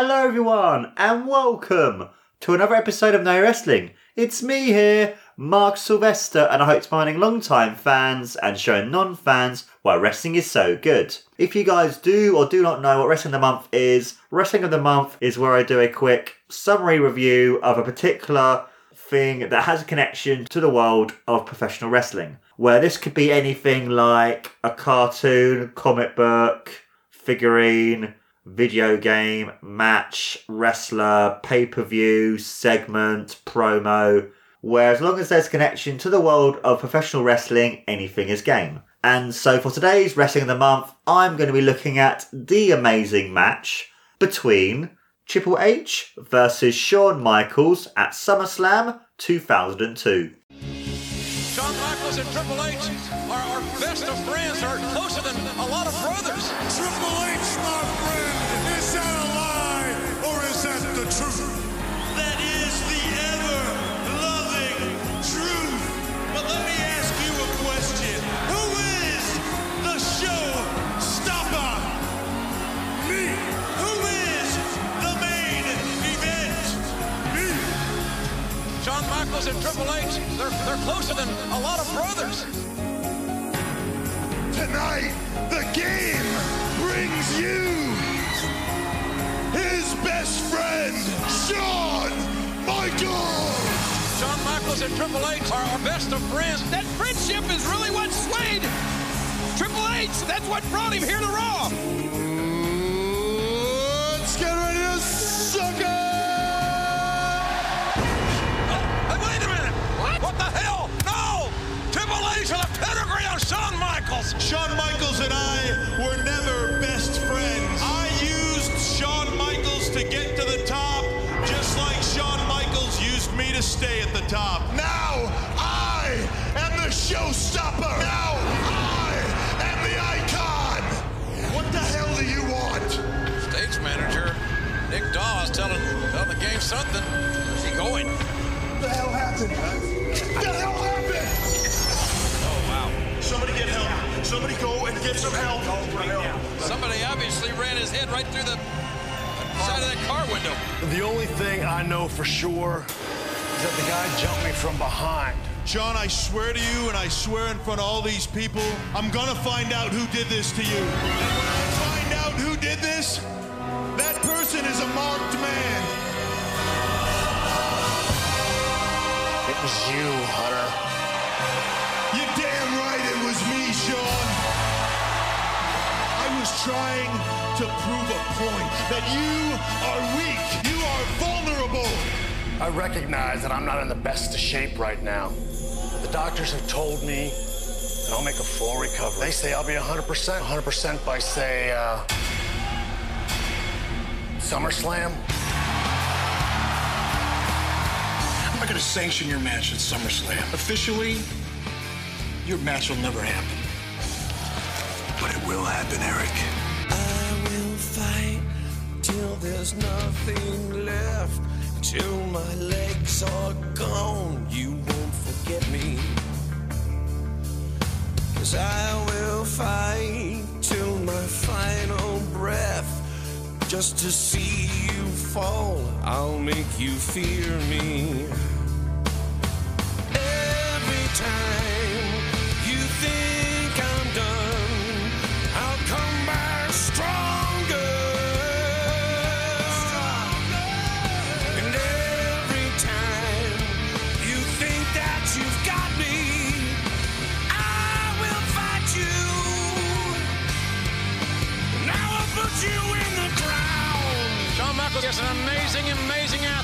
Hello, everyone, and welcome to another episode of No Wrestling. It's me here, Mark Sylvester, and I hope smiling long-time fans and showing non-fans why wrestling is so good. If you guys do or do not know what Wrestling of the Month is, Wrestling of the Month is where I do a quick summary review of a particular thing that has a connection to the world of professional wrestling. Where this could be anything like a cartoon, comic book, figurine, video game, match, wrestler, pay per view, segment, promo, where as long as there's connection to the world of professional wrestling, anything is game. And so for today's Wrestling of the Month, I'm going to be looking at the amazing match between Triple H versus Shawn Michaels at SummerSlam 2002. Shawn Michaels and Triple H are our best of friends, are closer than a lot of brothers. Triple H, my friend, is that a lie or is that the truth? Michaels and Triple H, they're, they're closer than a lot of brothers. Tonight, the game brings you his best friend, Shawn Michaels. Shawn Michaels and Triple H are our best of friends. That friendship is really what swayed Triple H. That's what brought him here to Raw. Let's get ready to suck it. Stay at the top. Now I am the showstopper. Now I am the icon. What the hell do you want? Stage manager Nick Dawes telling, telling the game something. Where's he going? What the hell happened? What the hell happened? Oh, wow. Somebody get help. Somebody go and get some help. Somebody obviously ran his head right through the side of that car window. The only thing I know for sure that the guy jumped me from behind. Shawn, I swear to you, and I swear in front of all these people, I'm gonna find out who did this to you. And when I find out who did this, that person is a marked man. It was you, Hunter. You're damn right it was me, Shawn. I was trying to prove a point that you are weak. You are vulnerable. I recognize that I'm not in the best of shape right now. But the doctors have told me that I'll make a full recovery. They say I'll be 100%. 100% by, say, uh, SummerSlam. I'm not going to sanction your match at SummerSlam. Officially, your match will never happen. But it will happen, Eric. I will fight till there's nothing left. Till my legs are gone, you won't forget me. Cause I will fight till my final breath. Just to see you fall, I'll make you fear me. Every time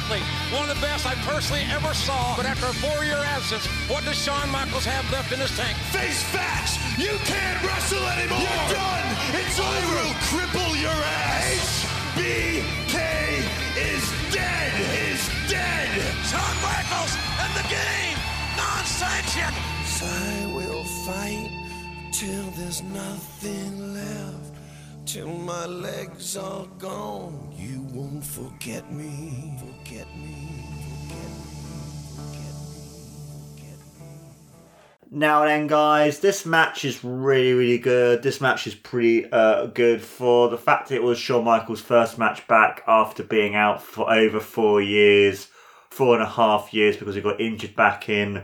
athlete. One of the best I personally ever saw. But after a four-year absence, what does Shawn Michaels have left in his tank? Face facts. You can't wrestle anymore. You're done. It's over. will cripple your ass. HBK is dead. Is dead. Shawn Michaels and the game, non-sanctioned. I will fight till there's nothing left. Till my legs are gone, you won't forget me. Forget me. Now then, guys, this match is really, really good. This match is pretty uh, good for the fact it was Shawn Michaels' first match back after being out for over four years, four and a half years because he got injured back in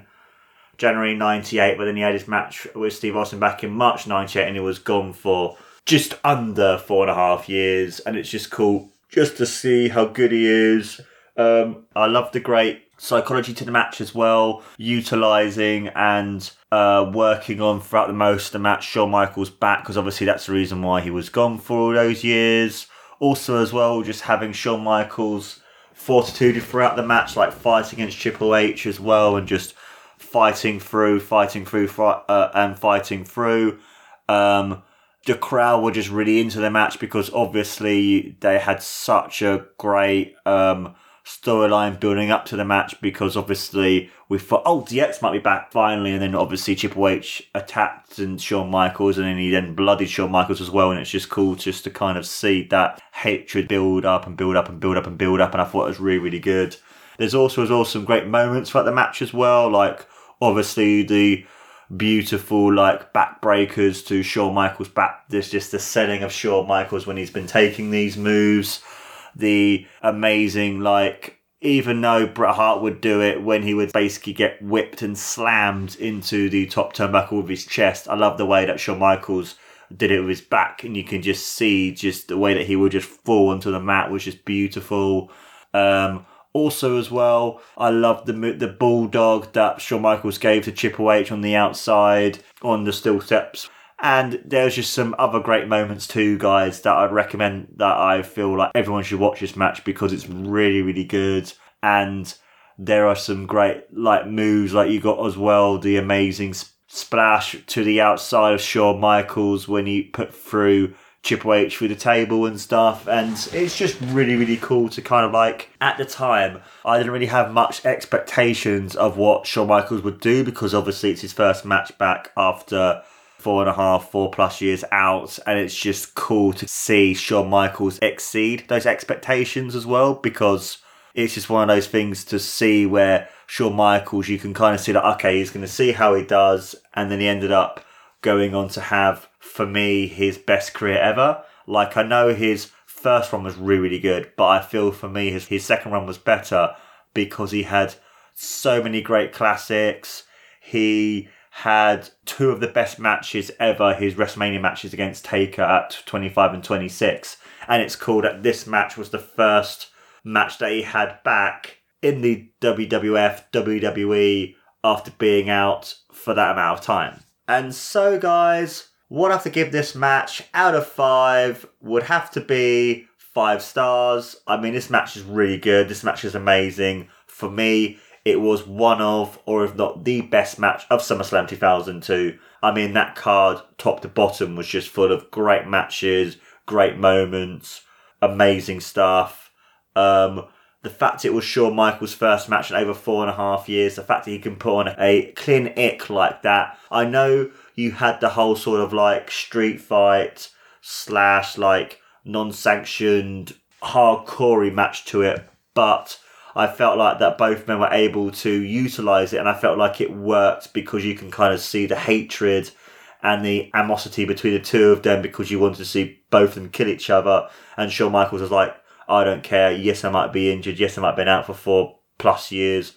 January 98, but then he had his match with Steve Austin back in March 98 and he was gone for just under four and a half years. And it's just cool just to see how good he is. Um, I love the great psychology to the match as well, utilizing and uh, working on throughout the most of the match Shawn Michaels back because obviously that's the reason why he was gone for all those years. Also, as well, just having Shawn Michaels fortitude throughout the match, like fighting against Triple H as well, and just fighting through, fighting through, uh, and fighting through. Um, the crowd were just really into the match because obviously they had such a great um, storyline building up to the match because obviously we thought, oh, DX might be back finally, and then obviously Triple H attacked and Shawn Michaels, and then he then bloodied Shawn Michaels as well, and it's just cool just to kind of see that hatred build up and build up and build up and build up, and I thought it was really, really good. There's also as also some great moments throughout the match as well, like obviously the beautiful like backbreakers to Shawn Michaels back. There's just the selling of Shawn Michaels when he's been taking these moves. The amazing like even though Bret Hart would do it when he would basically get whipped and slammed into the top turnbuckle with his chest. I love the way that Shawn Michaels did it with his back, and you can just see just the way that he would just fall onto the mat was just beautiful. Um, also, as well, I love the the bulldog that Shawn Michaels gave to Triple H on the outside on the steel steps. And there's just some other great moments too, guys, that I'd recommend that I feel like everyone should watch this match because it's really, really good. And there are some great like moves, like you got as well the amazing splash to the outside of Shawn Michaels when he put through Triple H through the table and stuff. And it's just really, really cool to kind of like, at the time, I didn't really have much expectations of what Shawn Michaels would do because obviously it's his first match back after four and a half, four plus years out, and it's just cool to see Shawn Michaels exceed those expectations as well because it's just one of those things to see where Shawn Michaels, you can kind of see that, okay, he's going to see how he does, and then he ended up going on to have, for me, his best career ever. Like, I know his first run was really, good, but I feel for me, his, his second run was better because he had so many great classics. He had two of the best matches ever, his WrestleMania matches against Taker at 25 and 26. And it's cool that this match was the first match that he had back in the WWF, WWE after being out for that amount of time. And so, guys, what I have to give this match out of five would have to be five stars. I mean, this match is really good. This match is amazing. For me, it was one of, or if not the best match of SummerSlam 2002. I mean, that card, top to bottom, was just full of great matches, great moments, amazing stuff. Um, the fact it was Shawn Michaels' first match in over four and a half years, the fact that he can put on a clean ick like that. I know you had the whole sort of like street fight slash like non sanctioned hardcore match to it, but I felt like that both men were able to utilize it, and I felt like it worked because you can kind of see the hatred and the animosity between the two of them because you wanted to see both of them kill each other. And Shawn Michaels was like, I don't care. Yes, I might be injured. Yes, I might have been out for four plus years,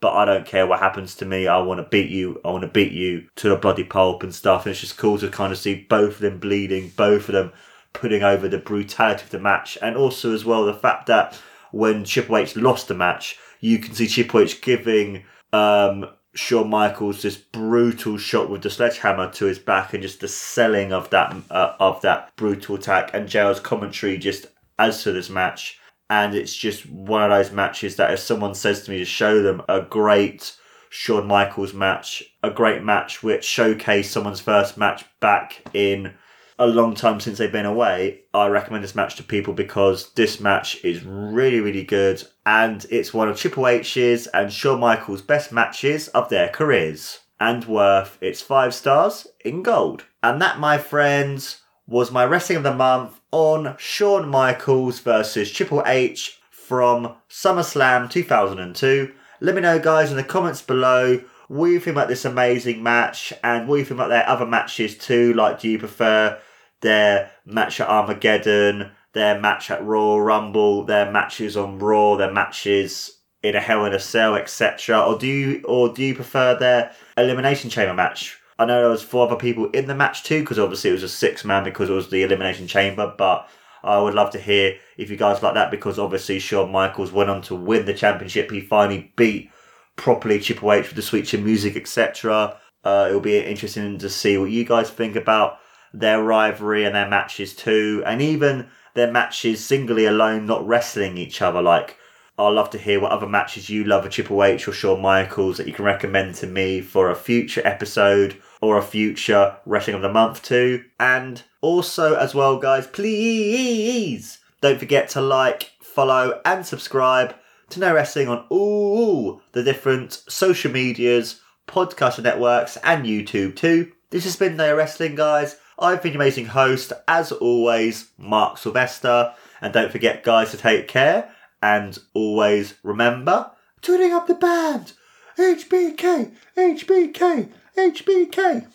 but I don't care what happens to me. I want to beat you. I want to beat you to a bloody pulp and stuff. And it's just cool to kind of see both of them bleeding, both of them putting over the brutality of the match, and also as well the fact that when Triple H lost the match, you can see Triple H giving um, Shawn Michaels this brutal shot with the sledgehammer to his back, and just the selling of that uh, of that brutal attack, and JR's commentary just as to this match. And it's just one of those matches that if someone says to me to show them a great Shawn Michaels match, a great match which showcased someone's first match back in a long time since they've been away, I recommend this match to people because this match is really, really good and it's one of Triple H's and Shawn Michaels' best matches of their careers and worth its five stars in gold. And that, my friends, was my wrestling of the month on Shawn Michaels versus Triple H from SummerSlam 2002. Let me know, guys, in the comments below what you think about this amazing match? And what you think about their other matches too? Like, do you prefer their match at Armageddon, their match at Royal Rumble, their matches on Raw, their matches in a Hell in a Cell, etc. Or do you or do you prefer their Elimination Chamber match? I know there was four other people in the match too, because obviously it was a six man because it was the Elimination Chamber. But I would love to hear if you guys like that because obviously Shawn Michaels went on to win the championship. He finally beat properly Triple H with the sweet chin music, etc. Uh, it'll be interesting to see what you guys think about their rivalry and their matches too, and even their matches singly alone, not wrestling each other. Like, I'd love to hear what other matches you love of Triple H or Shawn Michaels that you can recommend to me for a future episode or a future Wrestling of the Month too. And also, as well, guys, please don't forget to like, follow, and subscribe to No Wrestling on all the different social medias, podcast networks, and YouTube too. This has been No Wrestling, guys. I've been your amazing host, as always, Mark Sylvester. And don't forget, guys, to take care and always remember tuning up the band. HBK, HBK, HBK.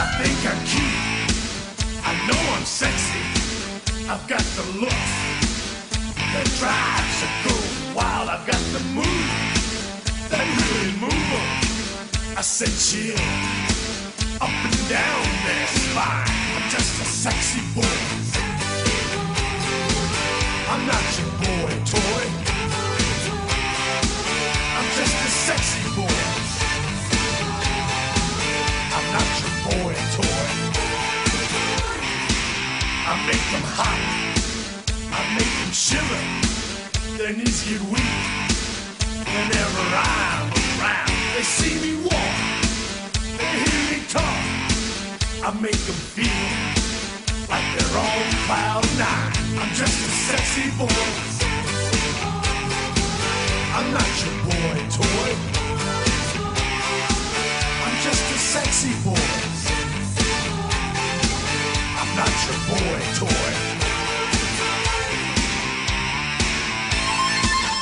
I think I'm cute. I know I'm sexy. I've got the look that drives a girl wild. I've got the move that really move 'em. I said chill up and down their spine. I'm just a sexy boy. I make them feel like they're on cloud nine. I'm just a sexy boy. I'm not your boy toy. I'm just a sexy boy. I'm not your boy toy.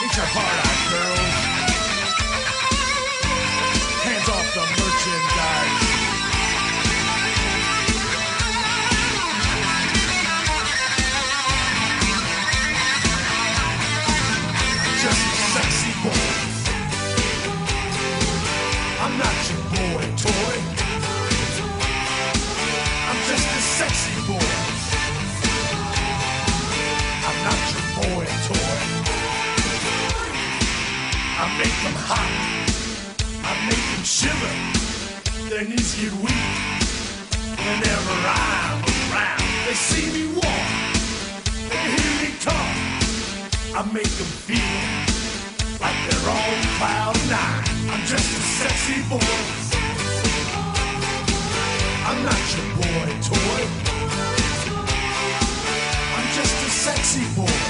Ain't your heart out, girls? I make them hot. I make them shiver. Their knees get weak whenever I'm around. They see me walk. They hear me talk. I make them feel like they're on cloud nine. I'm just a sexy boy. I'm not your boy toy. I'm just a sexy boy.